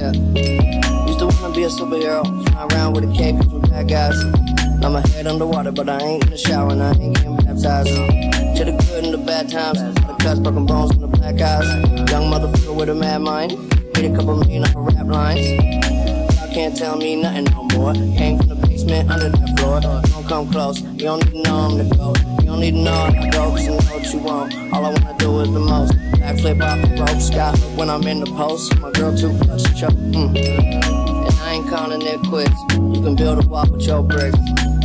Yeah. Used to wanna be a superhero, fly around with a cape from bad guys. Now my head underwater, but I ain't in the shower and I ain't getting baptized. To the good and the bad times, all the cuts, broken bones, and the black eyes. Young motherfucker with a mad mind, made a couple million off of rap lines. Y'all can't tell me nothing no more. Came from the basement under that floor. Don't come close, you don't need to know I'm the go. You don't need to know I'm the go, cause you know what you want. All I wanna do is the most. Backflip off the rope, sky hook when I'm in the post. My girl too clutch to. Mm. And I ain't calling it quits. You can build a wall with your bricks.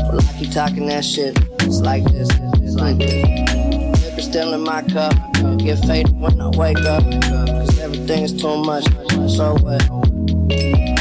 But I keep talking that shit. It's like this, it's like this. Liquor still in my cup. Get faded when I wake up. Cause everything is too much. So what?